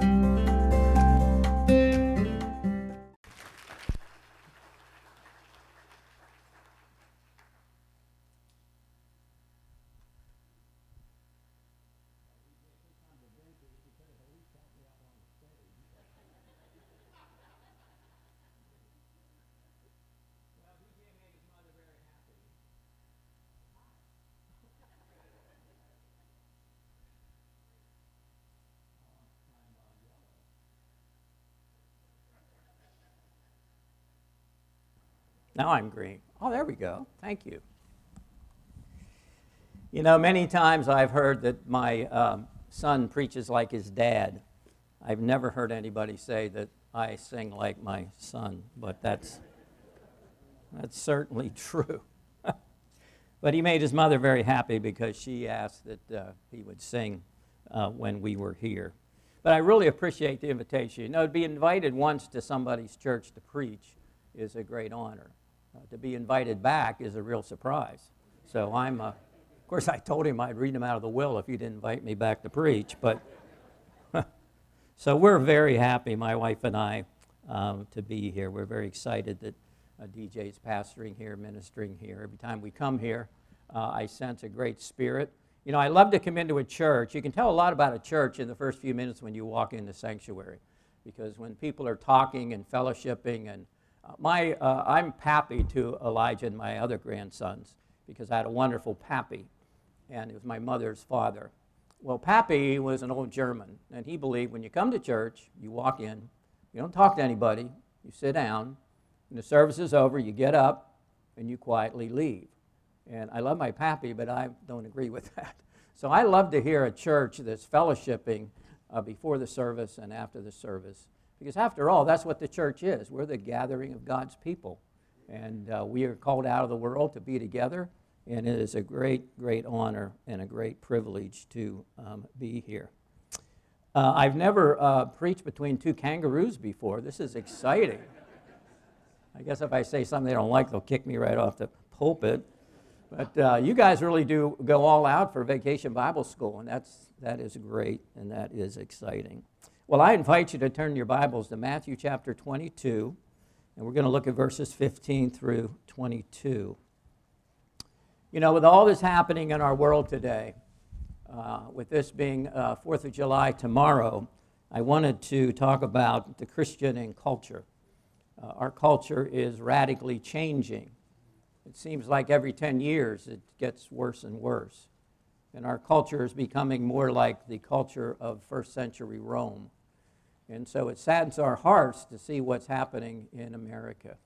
Música Now I'm green. Oh, there we go. Thank you. You know, many times I've heard that my um, son preaches like his dad. I've never heard anybody say that I sing like my son, but that's, that's certainly true. but he made his mother very happy because she asked that uh, he would sing uh, when we were here. But I really appreciate the invitation. You know, to be invited once to somebody's church to preach is a great honor. Uh, to be invited back is a real surprise. So I'm, uh, of course, I told him I'd read him out of the will if he didn't invite me back to preach. But so we're very happy, my wife and I, um, to be here. We're very excited that uh, DJ's pastoring here, ministering here. Every time we come here, uh, I sense a great spirit. You know, I love to come into a church. You can tell a lot about a church in the first few minutes when you walk in the sanctuary, because when people are talking and fellowshipping and my, uh, I'm pappy to Elijah and my other grandsons because I had a wonderful pappy, and it was my mother's father. Well, pappy was an old German, and he believed when you come to church, you walk in, you don't talk to anybody, you sit down, and the service is over, you get up, and you quietly leave. And I love my pappy, but I don't agree with that. So I love to hear a church that's fellowshipping uh, before the service and after the service. Because after all, that's what the church is. We're the gathering of God's people. And uh, we are called out of the world to be together. And it is a great, great honor and a great privilege to um, be here. Uh, I've never uh, preached between two kangaroos before. This is exciting. I guess if I say something they don't like, they'll kick me right off the pulpit. But uh, you guys really do go all out for Vacation Bible School, and that's, that is great and that is exciting. Well, I invite you to turn your Bibles to Matthew chapter 22, and we're going to look at verses 15 through 22. You know, with all this happening in our world today, uh, with this being uh, 4th of July tomorrow, I wanted to talk about the Christian and culture. Uh, our culture is radically changing. It seems like every 10 years it gets worse and worse. And our culture is becoming more like the culture of first century Rome and so it saddens our hearts to see what's happening in America.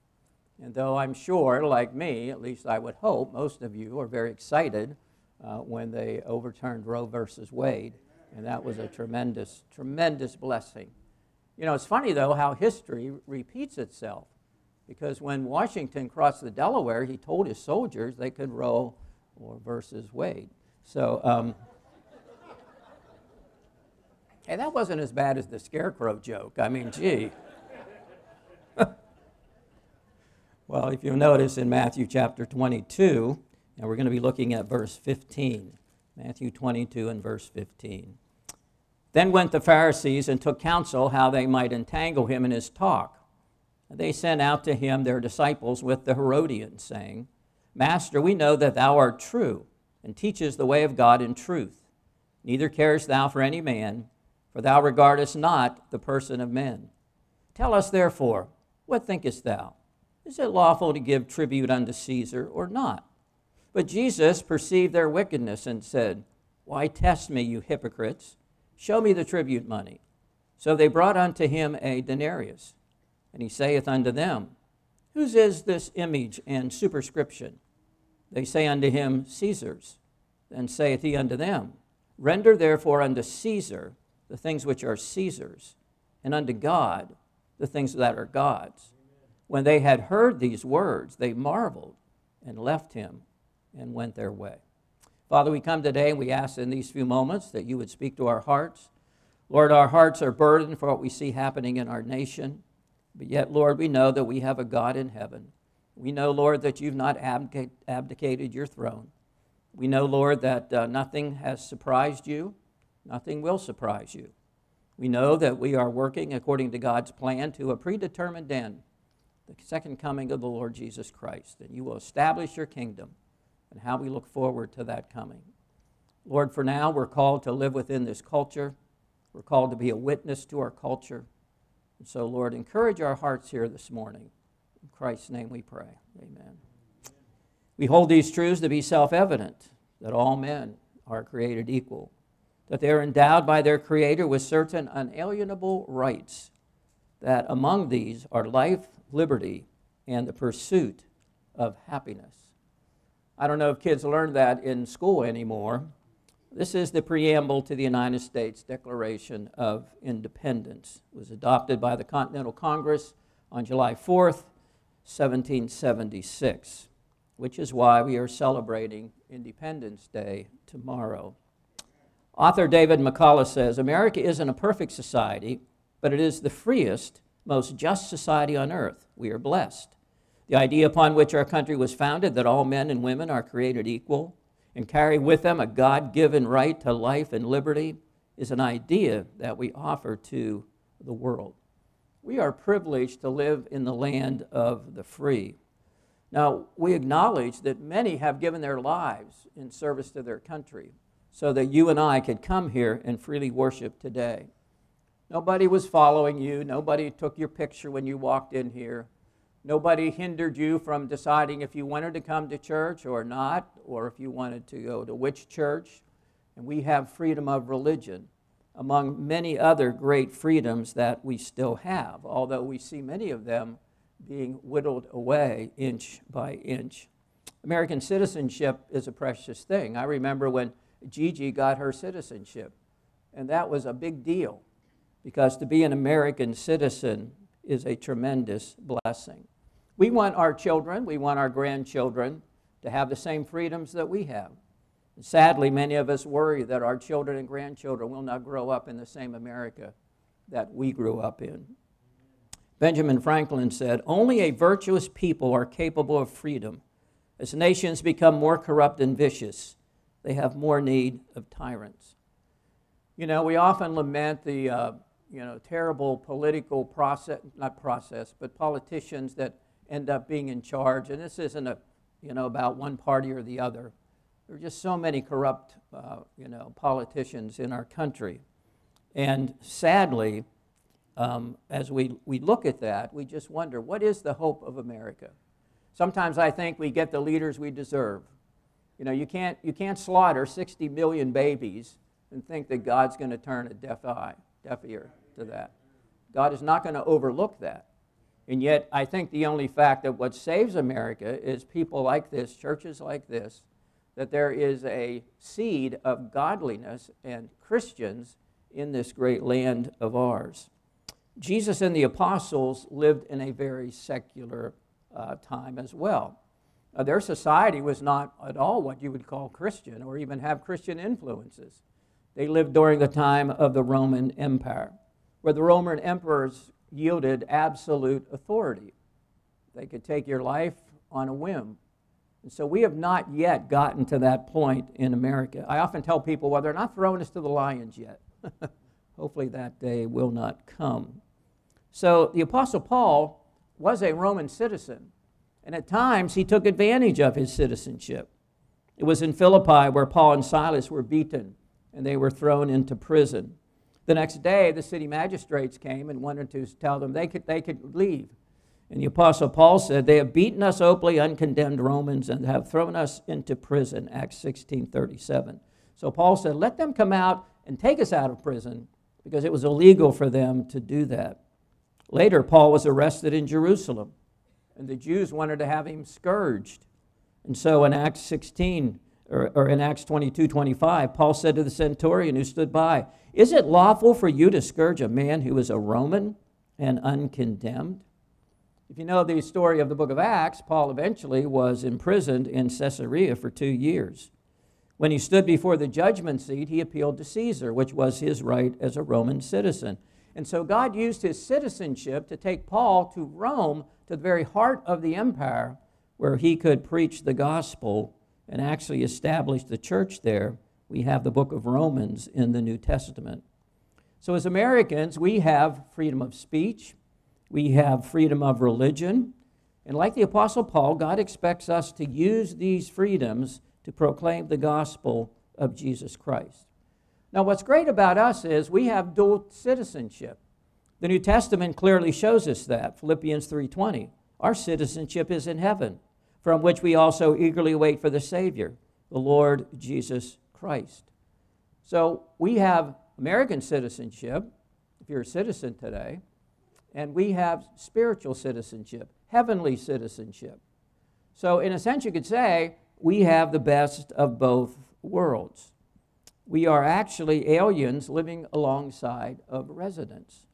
And though I'm sure, like me, at least I would hope, most of you are very excited uh, when they overturned Roe versus Wade. And that was a tremendous, tremendous blessing. You know, it's funny, though, how history repeats itself. Because when Washington crossed the Delaware, he told his soldiers they could Roe or versus Wade. So, um, Hey, that wasn't as bad as the scarecrow joke. I mean, gee. well, if you'll notice in Matthew chapter 22, and we're going to be looking at verse 15. Matthew 22 and verse 15. Then went the Pharisees and took counsel how they might entangle him in his talk. They sent out to him their disciples with the Herodians, saying, Master, we know that thou art true, and teachest the way of God in truth. Neither carest thou for any man for thou regardest not the person of men. Tell us therefore, what thinkest thou? Is it lawful to give tribute unto Caesar or not? But Jesus perceived their wickedness and said, Why test me, you hypocrites? Show me the tribute money. So they brought unto him a denarius. And he saith unto them, Whose is this image and superscription? They say unto him, Caesar's. Then saith he unto them, Render therefore unto Caesar the things which are Caesar's, and unto God the things that are God's. When they had heard these words, they marveled and left him and went their way. Father, we come today and we ask in these few moments that you would speak to our hearts. Lord, our hearts are burdened for what we see happening in our nation. But yet, Lord, we know that we have a God in heaven. We know, Lord, that you've not abdicated your throne. We know, Lord, that uh, nothing has surprised you, nothing will surprise you. We know that we are working according to God's plan to a predetermined end, the second coming of the Lord Jesus Christ, and you will establish your kingdom, and how we look forward to that coming. Lord, for now, we're called to live within this culture. We're called to be a witness to our culture. And so, Lord, encourage our hearts here this morning. In Christ's name we pray. Amen. We hold these truths to be self evident that all men are created equal, that they are endowed by their Creator with certain unalienable rights, that among these are life, liberty, and the pursuit of happiness. I don't know if kids learn that in school anymore. This is the preamble to the United States Declaration of Independence. It was adopted by the Continental Congress on July 4th, 1776 which is why we are celebrating Independence Day tomorrow. Author David McCullough says America isn't a perfect society, but it is the freest, most just society on earth. We are blessed. The idea upon which our country was founded, that all men and women are created equal and carry with them a God given right to life and liberty, is an idea that we offer to the world. We are privileged to live in the land of the free. Now, we acknowledge that many have given their lives in service to their country so that you and I could come here and freely worship today. Nobody was following you, nobody took your picture when you walked in here. Nobody hindered you from deciding if you wanted to come to church or not, or if you wanted to go to which church. And we have freedom of religion, among many other great freedoms that we still have, although we see many of them being whittled away inch by inch. American citizenship is a precious thing. I remember when Gigi got her citizenship, and that was a big deal because to be an American citizen is a tremendous blessing. We want our children, we want our grandchildren to have the same freedoms that we have. sadly, many of us worry that our children and grandchildren will not grow up in the same America that we grew up in. Benjamin Franklin said, Only a virtuous people are capable of freedom. As nations become more corrupt and vicious, they have more need of tyrants. You know, we often lament the uh, you know, terrible political process, not process, but politicians that end up being in charge. And this isn't a, you know, about one party or the other. There are just so many corrupt, uh, you know, politicians in our country. And sadly, um, as we, we look at that, we just wonder what is the hope of America? Sometimes I think we get the leaders we deserve. You know, you can't, you can't slaughter 60 million babies and think that God's going to turn a deaf eye, deaf ear to that. God is not going to overlook that. And yet, I think the only fact that what saves America is people like this, churches like this, that there is a seed of godliness and Christians in this great land of ours. Jesus and the apostles lived in a very secular uh, time as well. Uh, their society was not at all what you would call Christian or even have Christian influences. They lived during the time of the Roman Empire, where the Roman emperors yielded absolute authority. They could take your life on a whim. And so we have not yet gotten to that point in America. I often tell people, well, they're not throwing us to the lions yet. Hopefully that day will not come. So the Apostle Paul was a Roman citizen, and at times he took advantage of his citizenship. It was in Philippi where Paul and Silas were beaten and they were thrown into prison. The next day, the city magistrates came and wanted to tell them they could, they could leave. And the Apostle Paul said, They have beaten us openly, uncondemned Romans, and have thrown us into prison. Acts 16 37. So Paul said, Let them come out and take us out of prison because it was illegal for them to do that. Later, Paul was arrested in Jerusalem, and the Jews wanted to have him scourged. And so in Acts 16, or, or in Acts 22 25, Paul said to the centurion who stood by, Is it lawful for you to scourge a man who is a Roman and uncondemned? If you know the story of the book of Acts, Paul eventually was imprisoned in Caesarea for two years. When he stood before the judgment seat, he appealed to Caesar, which was his right as a Roman citizen. And so God used his citizenship to take Paul to Rome, to the very heart of the empire, where he could preach the gospel and actually establish the church there. We have the book of Romans in the New Testament. So, as Americans, we have freedom of speech, we have freedom of religion, and like the Apostle Paul, God expects us to use these freedoms to proclaim the gospel of Jesus Christ. Now, what's great about us is we have dual citizenship. The New Testament clearly shows us that. Philippians 3:20. Our citizenship is in heaven, from which we also eagerly wait for the Savior, the Lord Jesus Christ. So, we have American citizenship, if you're a citizen today, and we have spiritual citizenship, heavenly citizenship. So, in a sense, you could say we have the best of both worlds. We are actually aliens living alongside of residents.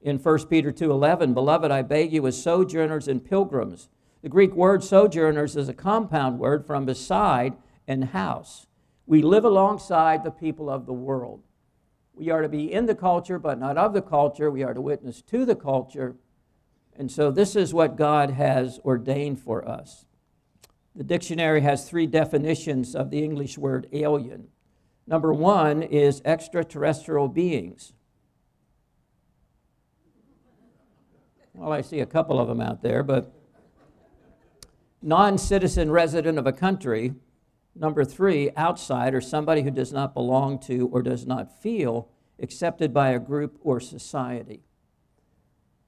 In 1 Peter 2:11, "Beloved, I beg you as sojourners and pilgrims." The Greek word sojourners is a compound word from beside and house. We live alongside the people of the world. We are to be in the culture, but not of the culture. We are to witness to the culture. And so, this is what God has ordained for us. The dictionary has three definitions of the English word alien. Number one is extraterrestrial beings. Well, I see a couple of them out there, but non citizen resident of a country. Number three, outside or somebody who does not belong to or does not feel accepted by a group or society.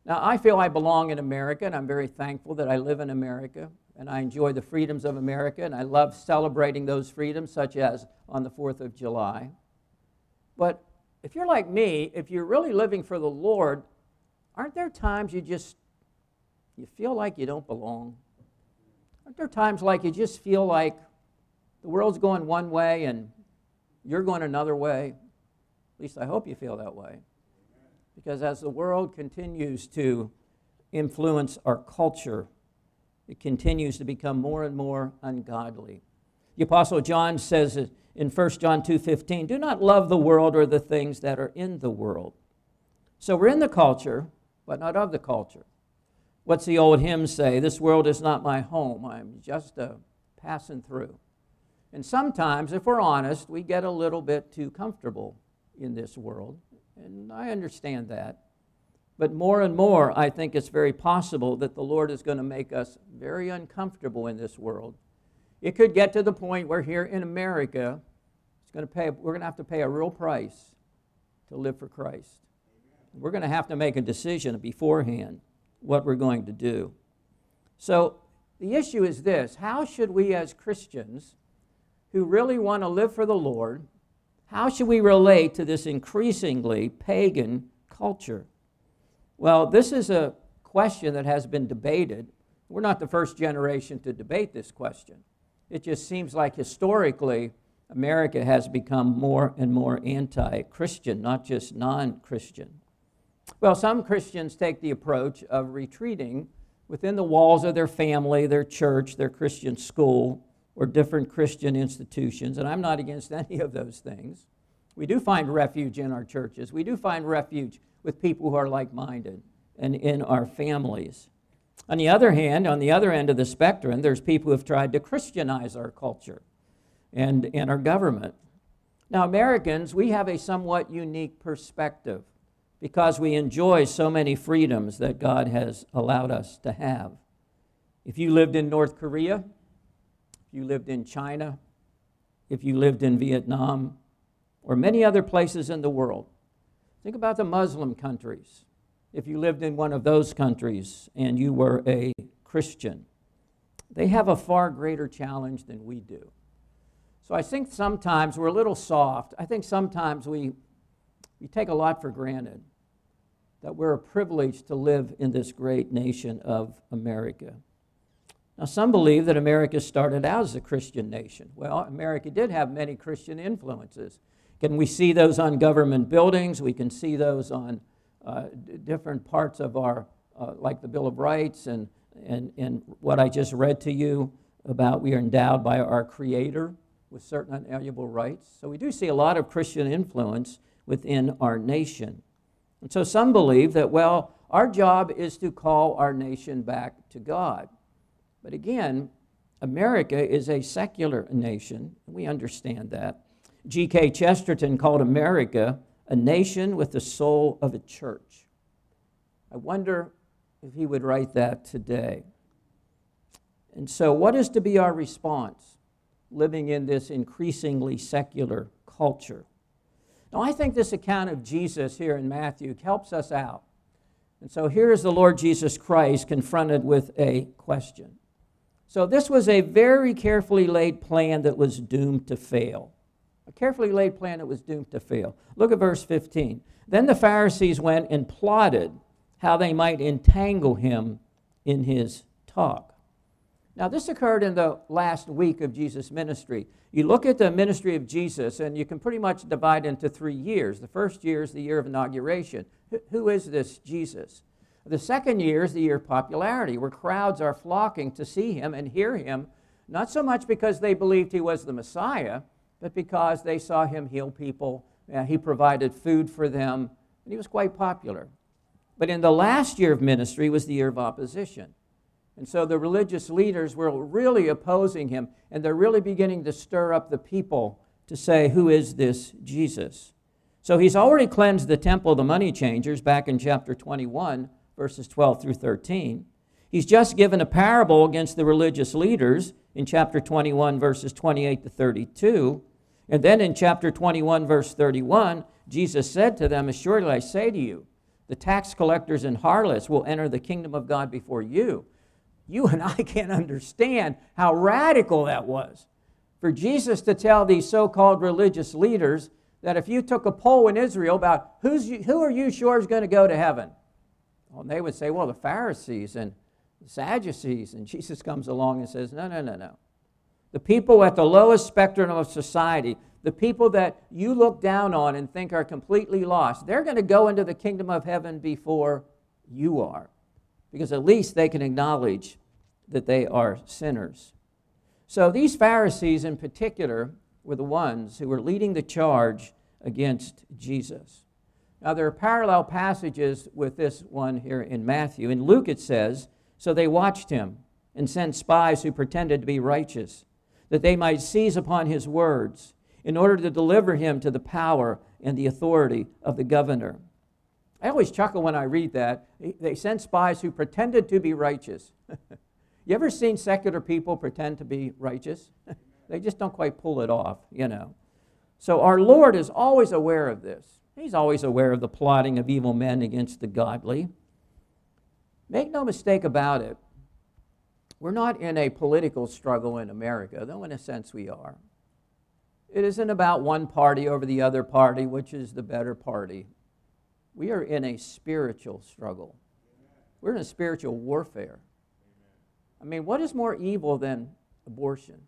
Now, I feel I belong in America, and I'm very thankful that I live in America and I enjoy the freedoms of America, and I love celebrating those freedoms, such as on the 4th of July. But if you're like me, if you're really living for the Lord, aren't there times you just you feel like you don't belong? Aren't there times like you just feel like the world's going one way and you're going another way? At least I hope you feel that way. Because as the world continues to influence our culture, it continues to become more and more ungodly. The apostle John says in 1 John 2:15, "Do not love the world or the things that are in the world." So we're in the culture, but not of the culture. What's the old hymn say? This world is not my home. I'm just a passing through. And sometimes, if we're honest, we get a little bit too comfortable in this world. And I understand that. But more and more, I think it's very possible that the Lord is going to make us very uncomfortable in this world. It could get to the point where here in America, it's going to pay, we're going to have to pay a real price to live for Christ. We're going to have to make a decision beforehand what we're going to do. So the issue is this how should we as Christians who really want to live for the Lord, how should we relate to this increasingly pagan culture? Well, this is a question that has been debated. We're not the first generation to debate this question. It just seems like historically, America has become more and more anti Christian, not just non Christian. Well, some Christians take the approach of retreating within the walls of their family, their church, their Christian school, or different Christian institutions, and I'm not against any of those things. We do find refuge in our churches. We do find refuge with people who are like minded and in our families. On the other hand, on the other end of the spectrum, there's people who have tried to Christianize our culture and, and our government. Now, Americans, we have a somewhat unique perspective because we enjoy so many freedoms that God has allowed us to have. If you lived in North Korea, if you lived in China, if you lived in Vietnam, or many other places in the world, Think about the Muslim countries. If you lived in one of those countries and you were a Christian, they have a far greater challenge than we do. So I think sometimes we're a little soft. I think sometimes we, we take a lot for granted that we're a privilege to live in this great nation of America. Now, some believe that America started out as a Christian nation. Well, America did have many Christian influences. Can we see those on government buildings? We can see those on uh, different parts of our, uh, like the Bill of Rights and, and, and what I just read to you about we are endowed by our Creator with certain unalienable rights. So we do see a lot of Christian influence within our nation. And so some believe that, well, our job is to call our nation back to God. But again, America is a secular nation. We understand that. G.K. Chesterton called America a nation with the soul of a church. I wonder if he would write that today. And so, what is to be our response living in this increasingly secular culture? Now, I think this account of Jesus here in Matthew helps us out. And so, here is the Lord Jesus Christ confronted with a question. So, this was a very carefully laid plan that was doomed to fail. A carefully laid plan that was doomed to fail. Look at verse 15. Then the Pharisees went and plotted how they might entangle him in his talk. Now, this occurred in the last week of Jesus' ministry. You look at the ministry of Jesus, and you can pretty much divide into three years. The first year is the year of inauguration. Who is this Jesus? The second year is the year of popularity, where crowds are flocking to see him and hear him, not so much because they believed he was the Messiah, but because they saw him heal people. He provided food for them, and he was quite popular. But in the last year of ministry was the year of opposition. And so the religious leaders were really opposing him, and they're really beginning to stir up the people to say, Who is this Jesus? So he's already cleansed the temple of the money changers back in chapter 21 verses 12 through 13. He's just given a parable against the religious leaders in chapter 21, verses 28 to 32. And then in chapter 21, verse 31, Jesus said to them, Assuredly I say to you, the tax collectors and harlots will enter the kingdom of God before you. You and I can't understand how radical that was. For Jesus to tell these so called religious leaders that if you took a poll in Israel about who's, who are you sure is going to go to heaven, well, they would say, well, the Pharisees and the Sadducees. And Jesus comes along and says, no, no, no, no. The people at the lowest spectrum of society, the people that you look down on and think are completely lost, they're going to go into the kingdom of heaven before you are. Because at least they can acknowledge that they are sinners. So these Pharisees in particular were the ones who were leading the charge against Jesus. Now, there are parallel passages with this one here in Matthew. In Luke, it says, So they watched him and sent spies who pretended to be righteous, that they might seize upon his words, in order to deliver him to the power and the authority of the governor. I always chuckle when I read that. They sent spies who pretended to be righteous. you ever seen secular people pretend to be righteous? they just don't quite pull it off, you know. So our Lord is always aware of this. He's always aware of the plotting of evil men against the godly. Make no mistake about it, we're not in a political struggle in America, though in a sense we are. It isn't about one party over the other party, which is the better party. We are in a spiritual struggle. We're in a spiritual warfare. I mean, what is more evil than abortion?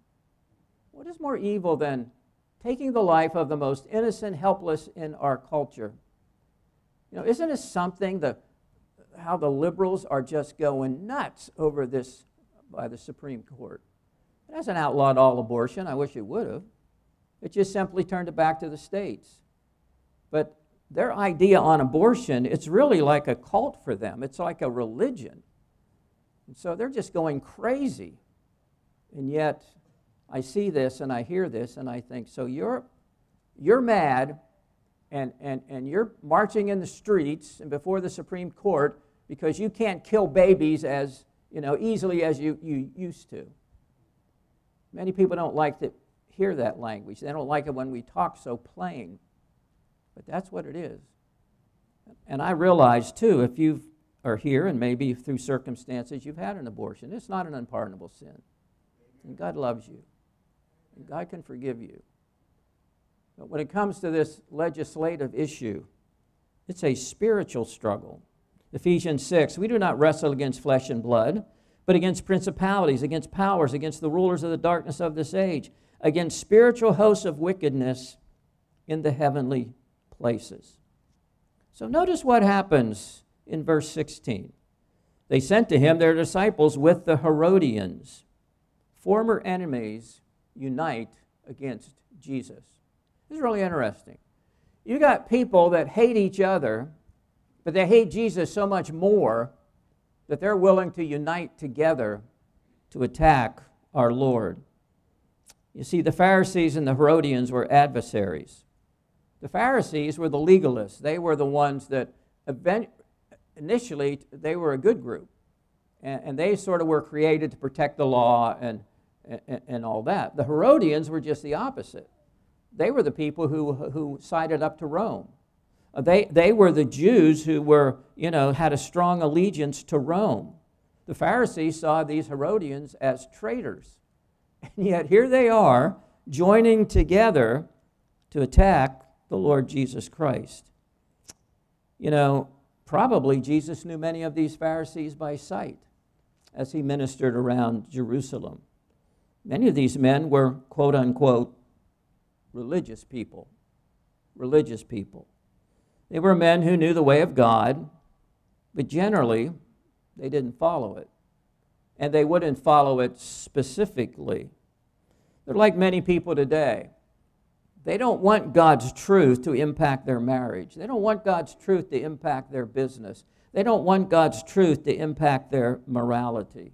What is more evil than taking the life of the most innocent, helpless in our culture. You know, isn't it something the, how the liberals are just going nuts over this by the Supreme Court? It hasn't outlawed all abortion. I wish it would have. It just simply turned it back to the states. But their idea on abortion, it's really like a cult for them. It's like a religion. And so they're just going crazy. And yet, I see this and I hear this and I think, so you're, you're mad and, and, and you're marching in the streets and before the Supreme Court because you can't kill babies as you know, easily as you, you used to. Many people don't like to hear that language. They don't like it when we talk so plain. But that's what it is. And I realize, too, if you are here and maybe through circumstances you've had an abortion, it's not an unpardonable sin. And God loves you. And God can forgive you. But when it comes to this legislative issue, it's a spiritual struggle. Ephesians 6 We do not wrestle against flesh and blood, but against principalities, against powers, against the rulers of the darkness of this age, against spiritual hosts of wickedness in the heavenly places. So notice what happens in verse 16. They sent to him their disciples with the Herodians. Former enemies unite against Jesus. This is really interesting. You got people that hate each other, but they hate Jesus so much more that they're willing to unite together to attack our Lord. You see, the Pharisees and the Herodians were adversaries. The Pharisees were the legalists. They were the ones that initially they were a good group. And, they sort of were created to protect the law and, and, and all that. The Herodians were just the opposite. They were the people who, who sided up to Rome. Uh, they, they were the Jews who were, you know, had a strong allegiance to Rome. The Pharisees saw these Herodians as traitors. And yet here they are joining together to attack the Lord Jesus Christ. You know, probably Jesus knew many of these Pharisees by sight as he ministered around Jerusalem. Many of these men were, quote unquote, religious people. Religious people. They were men who knew the way of God, but generally, they didn't follow it and they wouldn't follow it specifically. They're like many people today. They don't want God's truth to impact their marriage. They don't want God's truth to impact their business. They don't want God's truth to impact their morality.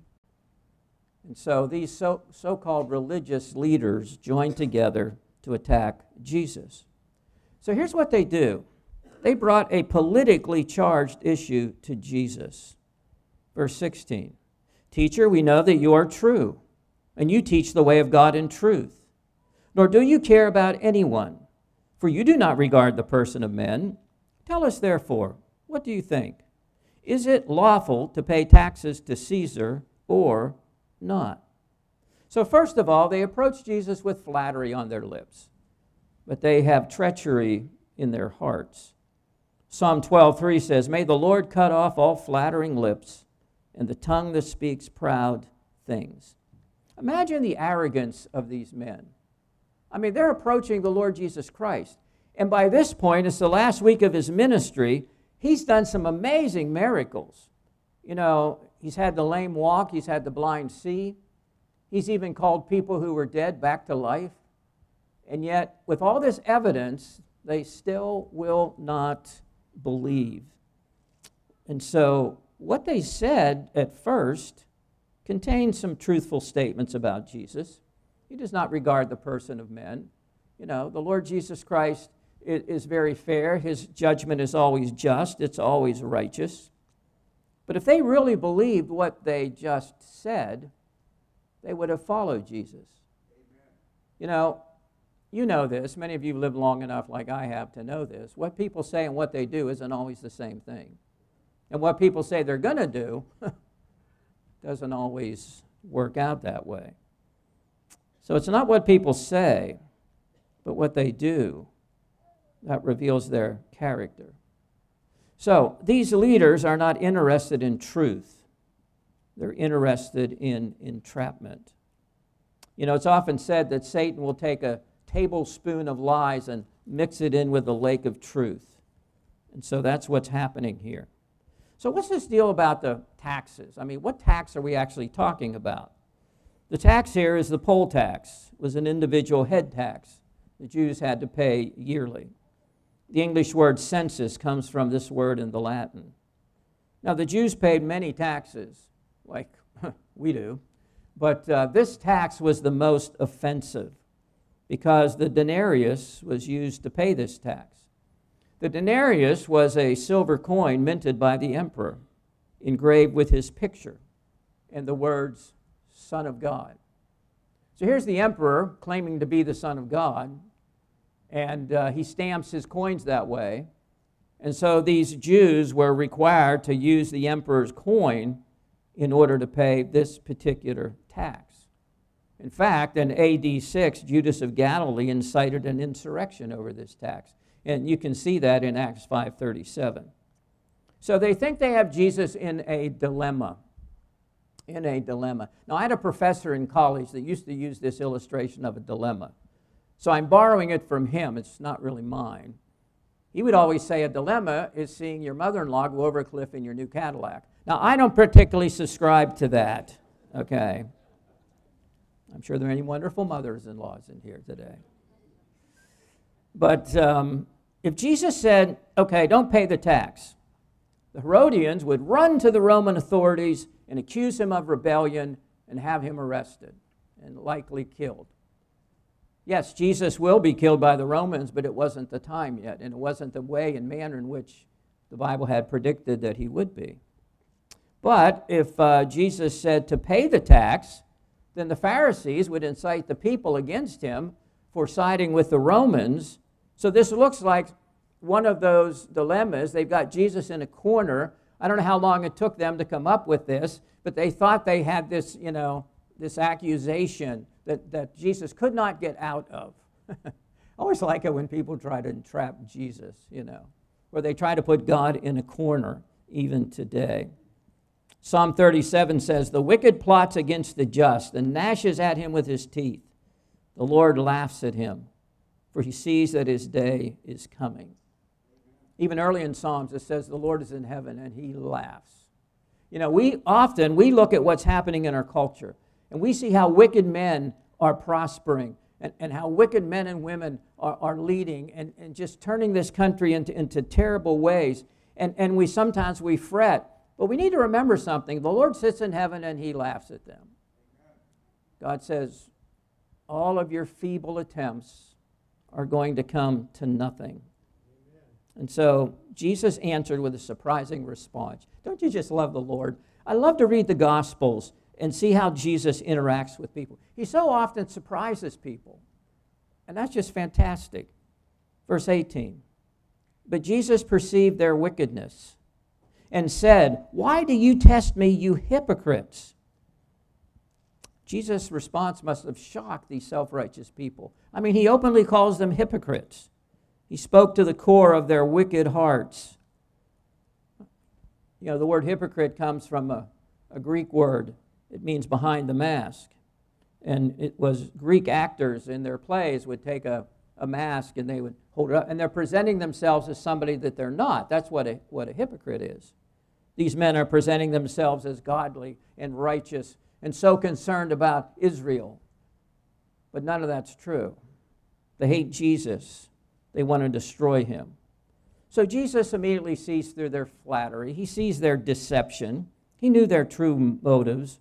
And so these so, so-called religious leaders join together to attack Jesus. So here's what they do. They brought a politically charged issue to Jesus. Verse 16. Teacher, we know that you are true, and you teach the way of God in truth. Nor do you care about anyone, for you do not regard the person of men. Tell us, therefore, what do you think? Is it lawful to pay taxes to Caesar or not? So, first of all, they approach Jesus with flattery on their lips, but they have treachery in their hearts. Psalm 12:3 says, "May the Lord cut off all flattering lips and the tongue that speaks proud things. Imagine the arrogance of these men. I mean, they're approaching the Lord Jesus Christ. And by this point, it's the last week of his ministry. He's done some amazing miracles. You know, he's had the lame walk, he's had the blind see, he's even called people who were dead back to life. And yet, with all this evidence, they still will not believe. And so, what they said at first contained some truthful statements about Jesus. He does not regard the person of men. You know, the Lord Jesus Christ is, is very fair. His judgment is always just, it's always righteous. But if they really believed what they just said, they would have followed Jesus. Amen. You know, you know this. Many of you live long enough, like I have, to know this. What people say and what they do isn't always the same thing. And what people say they're going to do doesn't always work out that way. So it's not what people say, but what they do that reveals their character. So these leaders are not interested in truth, they're interested in entrapment. You know, it's often said that Satan will take a tablespoon of lies and mix it in with the lake of truth. And so that's what's happening here. So, what's this deal about the taxes? I mean, what tax are we actually talking about? The tax here is the poll tax. It was an individual head tax the Jews had to pay yearly. The English word census comes from this word in the Latin. Now, the Jews paid many taxes, like we do, but uh, this tax was the most offensive because the denarius was used to pay this tax. The denarius was a silver coin minted by the emperor, engraved with his picture and the words, Son of God. So here's the emperor claiming to be the Son of God, and uh, he stamps his coins that way. And so these Jews were required to use the emperor's coin in order to pay this particular tax. In fact, in AD 6, Judas of Galilee incited an insurrection over this tax. And you can see that in Acts 5:37. So they think they have Jesus in a dilemma. in a dilemma. Now, I had a professor in college that used to use this illustration of a dilemma. So I'm borrowing it from him. It's not really mine. He would always say a dilemma is seeing your mother in law go over a cliff in your new Cadillac. Now, I don't particularly subscribe to that, okay? I'm sure there are any wonderful mothers in laws in here today. But um, if Jesus said, okay, don't pay the tax, the Herodians would run to the Roman authorities and accuse him of rebellion and have him arrested and likely killed. Yes, Jesus will be killed by the Romans, but it wasn't the time yet, and it wasn't the way and manner in which the Bible had predicted that he would be. But if uh, Jesus said to pay the tax, then the Pharisees would incite the people against him for siding with the Romans. So this looks like one of those dilemmas. They've got Jesus in a corner. I don't know how long it took them to come up with this, but they thought they had this, you know, this accusation that, that Jesus could not get out of. I always like it when people try to entrap Jesus, you know, or they try to put God in a corner, even today. Psalm 37 says, The wicked plots against the just and gnashes at him with his teeth. The Lord laughs at him, for he sees that his day is coming. Even early in Psalms, it says, The Lord is in heaven and he laughs. You know, we often we look at what's happening in our culture and we see how wicked men are prospering and, and how wicked men and women are, are leading and, and just turning this country into, into terrible ways. And, and we sometimes we fret. But we need to remember something. The Lord sits in heaven and he laughs at them. God says, all of your feeble attempts are going to come to nothing. And so Jesus answered with a surprising response. Don't you just love the Lord? I love to read the Gospels and see how Jesus interacts with people. He so often surprises people, and that's just fantastic. Verse 18 But Jesus perceived their wickedness and said, Why do you test me, you hypocrites? Jesus' response must have shocked these self righteous people. I mean, he openly calls them hypocrites. He spoke to the core of their wicked hearts. You know, the word hypocrite comes from a, a Greek word it means behind the mask. And it was Greek actors in their plays would take a, a mask and they would hold it up, and they're presenting themselves as somebody that they're not. That's what a, what a hypocrite is. These men are presenting themselves as godly and righteous and so concerned about Israel. But none of that's true. They hate Jesus, they want to destroy him. So Jesus immediately sees through their flattery, he sees their deception, he knew their true motives.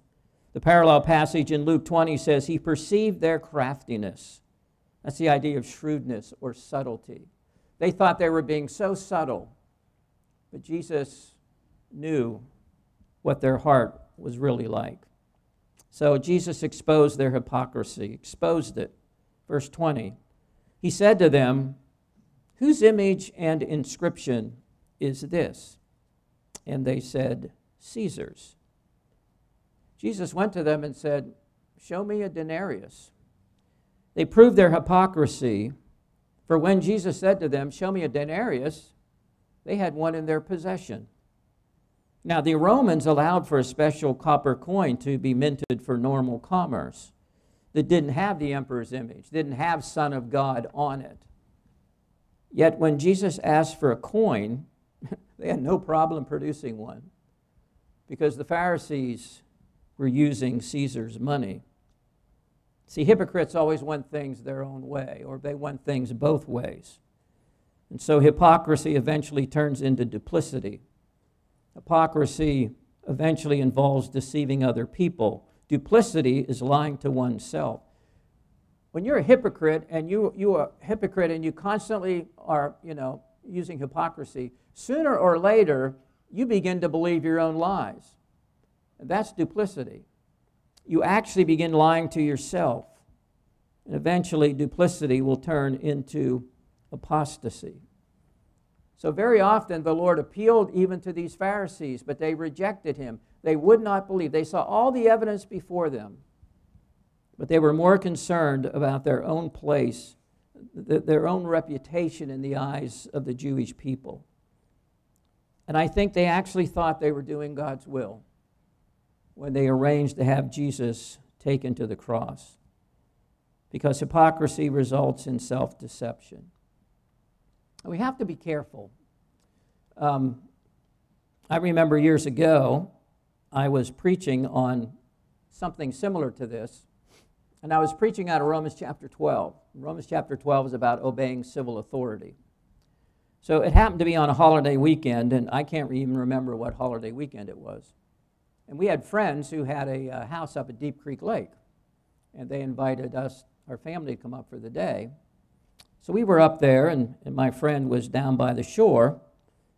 The parallel passage in Luke 20 says, He perceived their craftiness. That's the idea of shrewdness or subtlety. They thought they were being so subtle, but Jesus knew what their heart was really like. So Jesus exposed their hypocrisy, exposed it. Verse 20 He said to them, Whose image and inscription is this? And they said, Caesar's. Jesus went to them and said, Show me a denarius. They proved their hypocrisy, for when Jesus said to them, Show me a denarius, they had one in their possession. Now, the Romans allowed for a special copper coin to be minted for normal commerce that didn't have the emperor's image, didn't have Son of God on it. Yet, when Jesus asked for a coin, they had no problem producing one because the Pharisees were using Caesar's money. See, hypocrites always want things their own way, or they want things both ways. And so hypocrisy eventually turns into duplicity. Hypocrisy eventually involves deceiving other people. Duplicity is lying to oneself. When you're a hypocrite and you, you are a hypocrite and you constantly are, you know, using hypocrisy, sooner or later you begin to believe your own lies. That's duplicity. You actually begin lying to yourself. And eventually, duplicity will turn into apostasy. So, very often, the Lord appealed even to these Pharisees, but they rejected him. They would not believe. They saw all the evidence before them, but they were more concerned about their own place, their own reputation in the eyes of the Jewish people. And I think they actually thought they were doing God's will. when they arranged to have Jesus taken to the cross. Because hypocrisy results in self deception. We have to be careful. Um, I remember years ago, I was preaching on something similar to this, and I was preaching out of Romans chapter 12. Romans chapter 12 is about obeying civil authority. So it happened to be on a holiday weekend, and I can't even remember what holiday weekend it was. And we had friends who had a house up at Deep Creek Lake, and they invited us, our family, to come up for the day. So we were up there, and, and my friend was down by the shore,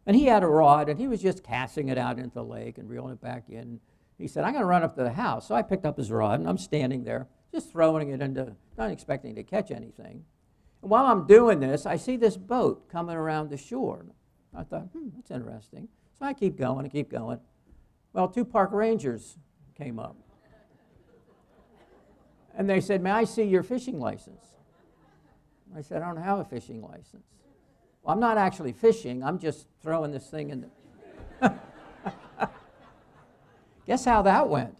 and he had a rod, and he was just casting it out into the lake and reeling it back in. He said, I'm going to run up to the house. So I picked up his rod, and I'm standing there, just throwing it into, not expecting to catch anything. And while I'm doing this, I see this boat coming around the shore. I thought, hmm, that's interesting. So I keep going and keep going. Well, two park rangers came up. And they said, May I see your fishing license? I said, I don't have a fishing license. Well, I'm not actually fishing, I'm just throwing this thing in the. Guess how that went?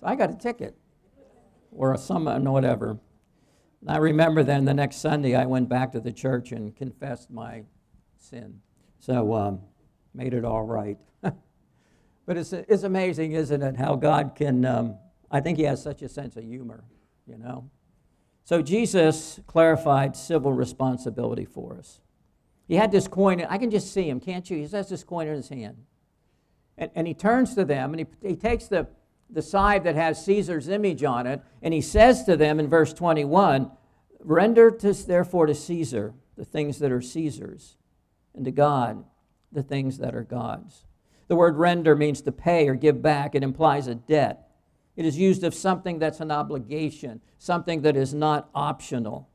So I got a ticket or a summon or whatever. And I remember then the next Sunday I went back to the church and confessed my sin. So um, made it all right. but it's, it's amazing, isn't it, how God can, um, I think He has such a sense of humor, you know. So Jesus clarified civil responsibility for us. He had this coin, I can just see him, can't you? He has this coin in his hand. And, and he turns to them and he, he takes the, the side that has Caesar's image on it, and he says to them in verse 21 Render to, therefore to Caesar the things that are Caesar's, and to God the things that are God's. The word render means to pay or give back, it implies a debt. It is used of something that's an obligation, something that is not optional.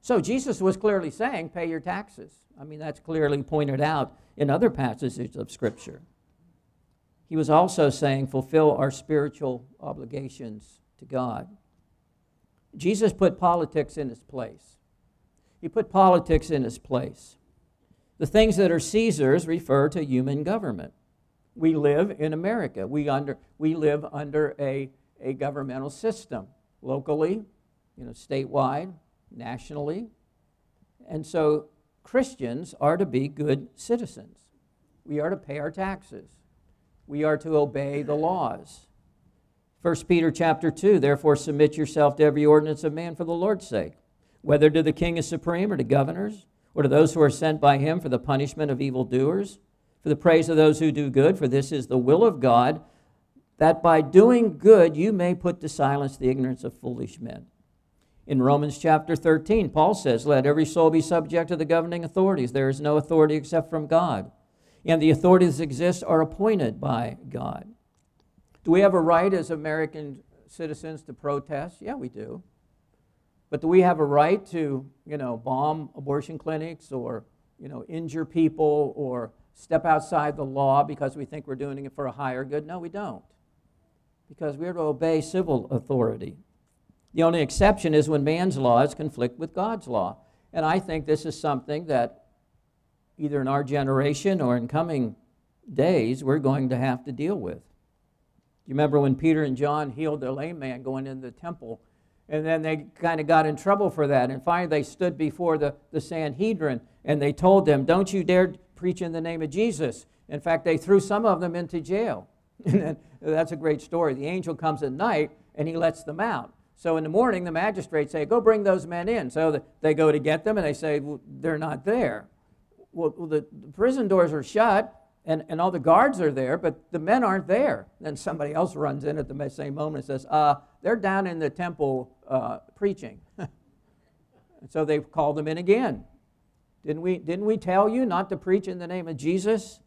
So Jesus was clearly saying, pay your taxes. I mean, that's clearly pointed out in other passages of Scripture. He was also saying, fulfill our spiritual obligations to God. Jesus put politics in its place. He put politics in its place. The things that are Caesar's refer to human government. We live in America. We, under, we live under a, a governmental system, locally, you know, statewide, nationally. And so Christians are to be good citizens. We are to pay our taxes. We are to obey the laws. 1 Peter chapter 2, therefore submit yourself to every ordinance of man for the Lord's sake, whether to the king as supreme or to governors, or to those who are sent by him for the punishment of evildoers, for the praise of those who do good, for this is the will of God, that by doing good you may put to silence the ignorance of foolish men. In Romans chapter 13, Paul says, Let every soul be subject to the governing authorities. There is no authority except from God. And the authorities that exist are appointed by God. Do we have a right as American citizens to protest? Yeah, we do. But do we have a right to, you know, bomb abortion clinics or, you know, injure people or step outside the law because we think we're doing it for a higher good? No, we don't. Because we're to obey civil authority. The only exception is when man's laws conflict with God's law. And I think this is something that either in our generation or in coming days we're going to have to deal with. You remember when Peter and John healed the lame man going into the temple? And then they kind of got in trouble for that. And finally, they stood before the, the Sanhedrin and they told them, Don't you dare preach in the name of Jesus. In fact, they threw some of them into jail. And that's a great story. The angel comes at night and he lets them out. So in the morning, the magistrates say, Go bring those men in. So they go to get them and they say, well, They're not there. Well, the, prison doors are shut and, and all the guards are there, but the men aren't there. Then somebody else runs in at the same moment and says, uh, They're down in the temple uh, preaching. and so they called them in again. Didn't we, didn't we tell you not to preach in the name of Jesus?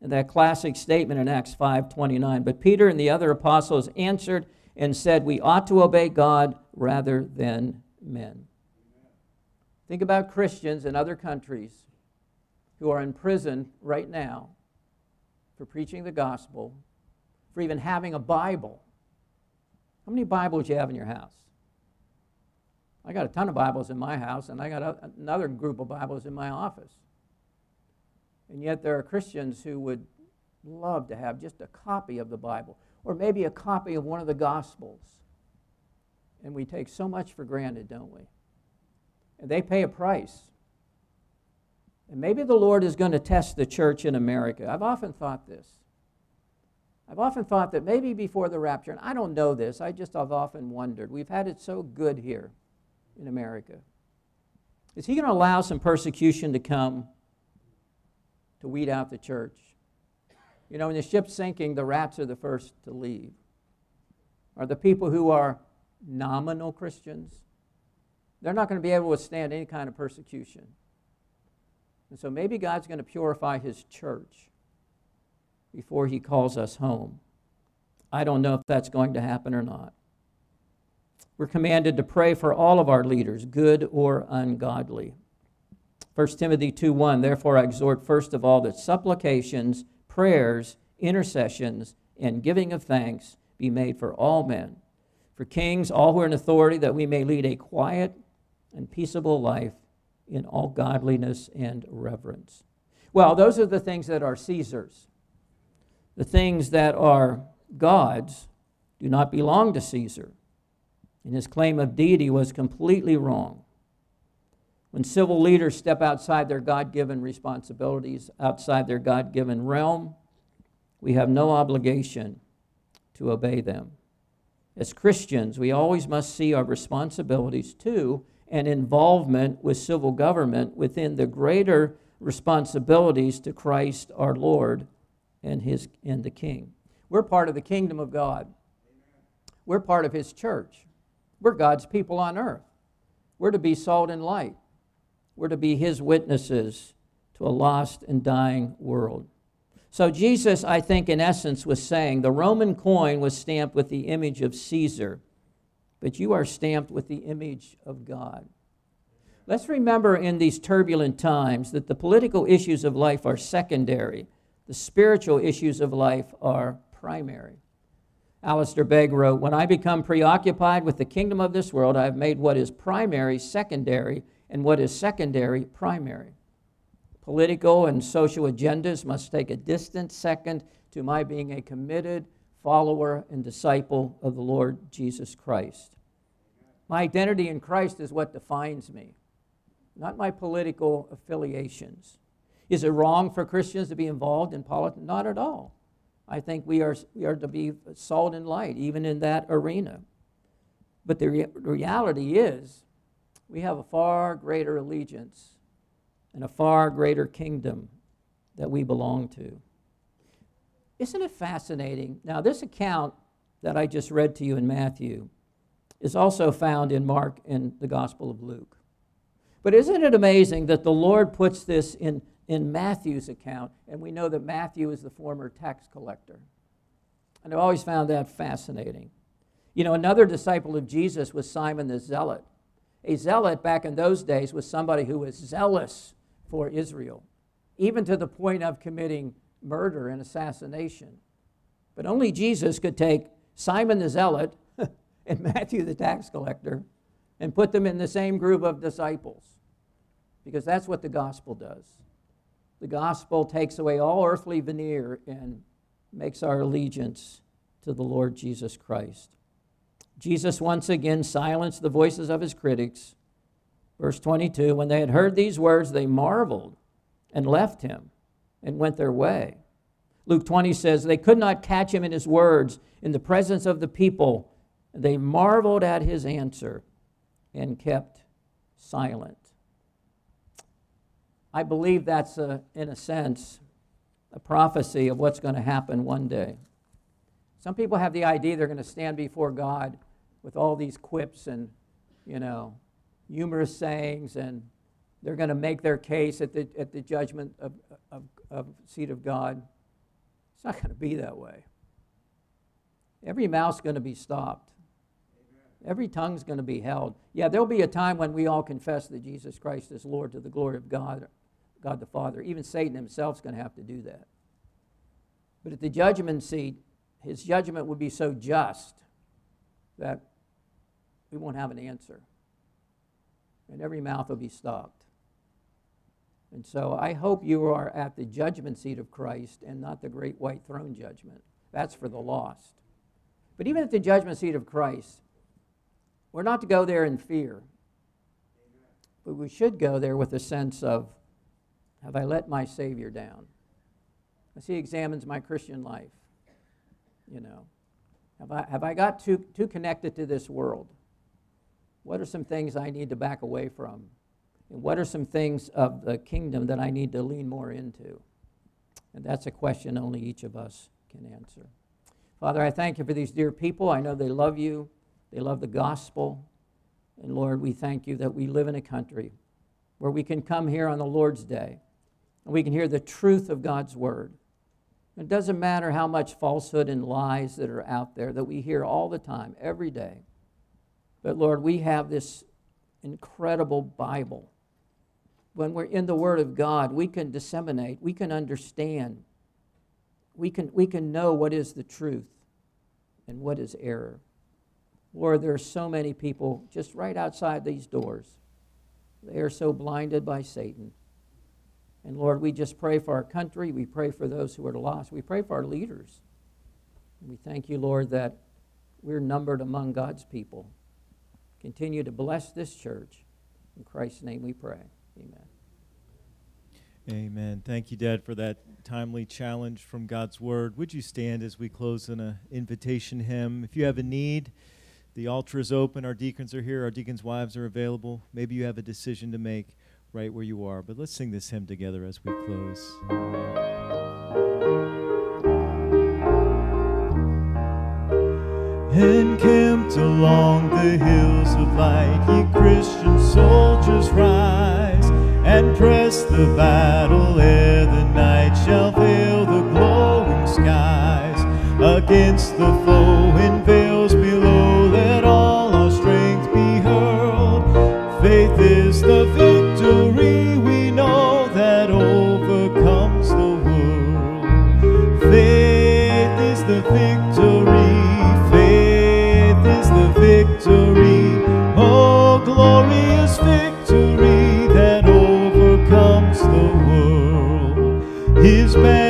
That classic statement in Acts 5:29. But Peter and the other apostles answered and said, We ought to obey God rather than men. Think about Christians in other countries who are in prison right now for preaching the gospel, for even having a Bible. How many Bibles do you have in your house? I got a ton of Bibles in my house, and I got a, another group of Bibles in my office. And yet there are Christians who would love to have just a copy of the Bible or maybe a copy of one of the Gospels. And we take so much for granted, don't we? And they pay a price. And maybe the Lord is going to test the church in America. I've often thought this. I've often thought that maybe before the rapture, and I don't know this, I just have often wondered. We've had it so good here in America. Is he going to allow some persecution to come to weed out the church? You know, when the ship's sinking, the rats are the first to leave. Are the people who are nominal Christians? They're not going to be able to withstand any kind of persecution. And so maybe God's going to purify his church before he calls us home. I don't know if that's going to happen or not. We're commanded to pray for all of our leaders, good or ungodly. 1 Timothy 2:1 Therefore I exhort first of all that supplications, prayers, intercessions, and giving of thanks be made for all men, for kings, all who are in authority, that we may lead a quiet and peaceable life in all godliness and reverence. Well, those are the things that are Caesar's. The things that are God's do not belong to Caesar. And his claim of deity was completely wrong. When civil leaders step outside their God given responsibilities, outside their God given realm, we have no obligation to obey them. As Christians, we always must see our responsibilities to and involvement with civil government within the greater responsibilities to Christ our Lord and his and the king. We're part of the kingdom of God. We're part of his church. We're God's people on earth. We're to be salt and light. We're to be his witnesses to a lost and dying world. So, Jesus, I think, in essence, was saying the Roman coin was stamped with the image of Caesar but you are stamped with the image of God. Let's remember in these turbulent times that the political issues of life are secondary, the spiritual issues of life are primary. Alistair Begg wrote When I become preoccupied with the kingdom of this world, I have made what is primary secondary and what is secondary primary. Political and social agendas must take a distant second to my being a committed, follower and disciple of the Lord Jesus Christ. My identity in Christ is what defines me, not my political affiliations. Is it wrong for Christians to be involved in politics? Not at all. I think we are, we are to be salt and light, even in that arena. But the re- reality is, we have a far greater allegiance and a far greater kingdom that we belong to. Isn't it fascinating? Now, this account that I just read to you in Matthew is also found in Mark and the Gospel of Luke. But isn't it amazing that the Lord puts this in, in Matthew's account, and we know that Matthew is the former tax collector? And I've always found that fascinating. You know, another disciple of Jesus was Simon the Zealot. A zealot back in those days was somebody who was zealous for Israel, even to the point of committing murder and assassination. But only Jesus could take Simon the Zealot and Matthew the tax collector and put them in the same group of disciples. Because that's what the gospel does. The gospel takes away all earthly veneer and makes our allegiance to the Lord Jesus Christ. Jesus once again silenced the voices of his critics. Verse 22 When they had heard these words, they marveled and left him and went their way. Luke 20 says, They could not catch him in his words in the presence of the people. They marveled at his answer and kept silent. I believe that's, a, in a sense, a prophecy of what's going to happen one day. Some people have the idea they're going to stand before God with all these quips and, you know, humorous sayings, and they're going to make their case at the, at the judgment of, of, of seat of God. It's not going to be that way. Every mouth's going to be stopped. Every tongue's going to be held. Yeah, there'll be a time when we all confess that Jesus Christ is Lord to the glory of God, God the Father. Even Satan himself is going to have to do that. But at the judgment seat, his judgment would be so just that we won't have an answer. And every mouth will be stopped. And so I hope you are at the judgment seat of Christ and not the great white throne judgment. That's for the lost. But even at the judgment seat of Christ, we're not to go there in fear. But we should go there with a sense of have I let my Savior down? As He examines my Christian life, you know, have I, have I got too, too connected to this world? What are some things I need to back away from? And what are some things of the kingdom that I need to lean more into? And that's a question only each of us can answer. Father, I thank you for these dear people. I know they love you, they love the gospel. And Lord, we thank you that we live in a country where we can come here on the Lord's day and we can hear the truth of God's word. It doesn't matter how much falsehood and lies that are out there that we hear all the time, every day. But Lord, we have this incredible Bible. When we're in the Word of God, we can disseminate, we can understand, we can, we can know what is the truth and what is error. Lord, there are so many people just right outside these doors. They are so blinded by Satan. And Lord, we just pray for our country. We pray for those who are lost. We pray for our leaders. And we thank you, Lord, that we're numbered among God's people. Continue to bless this church. In Christ's name we pray. Amen. Amen. Thank you, Dad, for that timely challenge from God's Word. Would you stand as we close in an invitation hymn? If you have a need, the altar is open. Our deacons are here. Our deacons' wives are available. Maybe you have a decision to make right where you are. But let's sing this hymn together as we close. Encamped along the hills of light, ye Christian soldiers, rise and press the battle ere the night shall veil the glowing skies. Against the foe in vales below, world.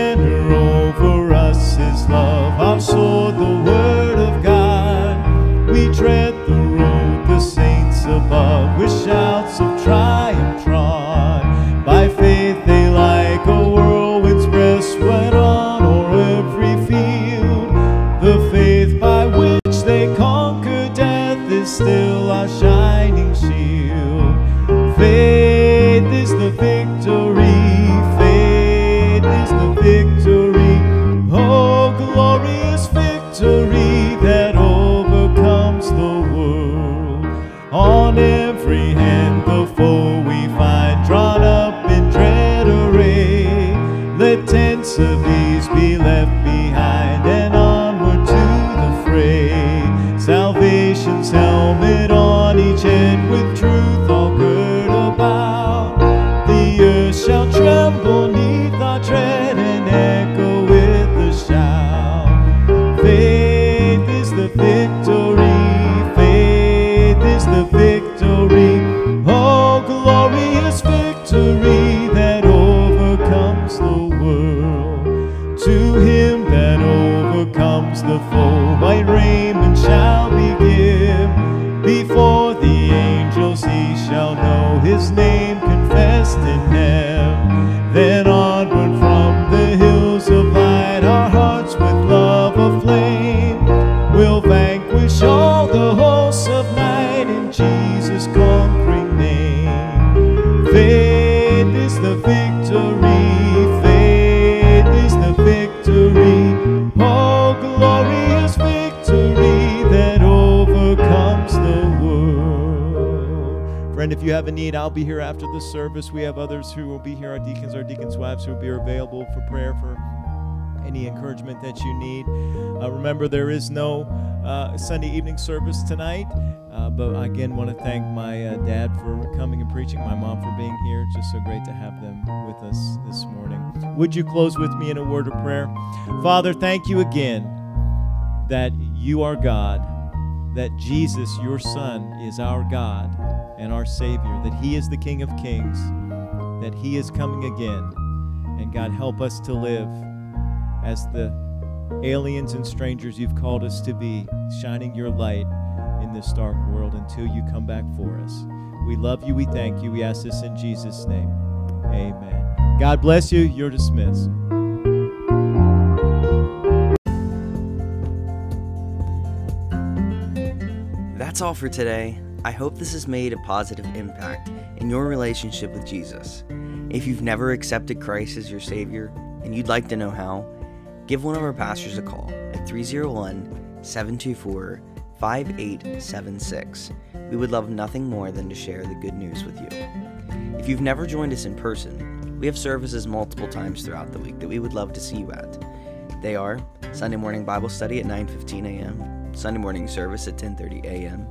Need, I'll be here after the service. We have others who will be here, our deacons, our deacons' wives, who will be available for prayer for any encouragement that you need. Uh, remember, there is no uh, Sunday evening service tonight, uh, but again want to thank my uh, dad for coming and preaching, my mom for being here. It's just so great to have them with us this morning. Would you close with me in a word of prayer? Father, thank you again that you are God, that Jesus, your Son, is our God and our Savior, that He is the King of Kings. that He is coming again. And God, help us to live as the aliens and strangers you've called us to be, shining your light in this dark world until you come back for us. We love you. We thank you. We ask this in Jesus' name. Amen. God bless you. You're dismissed. That's all for today. I hope this has made a positive impact in your relationship with Jesus. If you've never accepted Christ as your Savior and you'd like to know how, give one of our pastors a call at 301 724 5876. We would love nothing more than to share the good news with you. If you've never joined us in person, we have services multiple times throughout the week that we would love to see you at. They are Sunday morning Bible study at 9:15 a.m., Sunday morning service at 10:30 a.m.,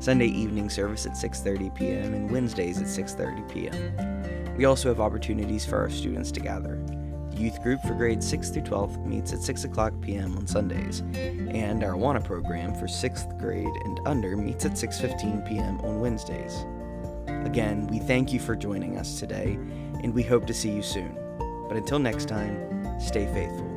Sunday evening service at 6:30 p.m., and Wednesdays at 6:30 p.m. We also have opportunities for our students to gather. The youth group for grades 6 through 12 meets at 6 o'clock p.m. on Sundays, and our AWANA program for 6th grade and under meets at 6:15 p.m. on Wednesdays. Again, we thank you for joining us today, and we hope to see you soon. But until next time, stay faithful.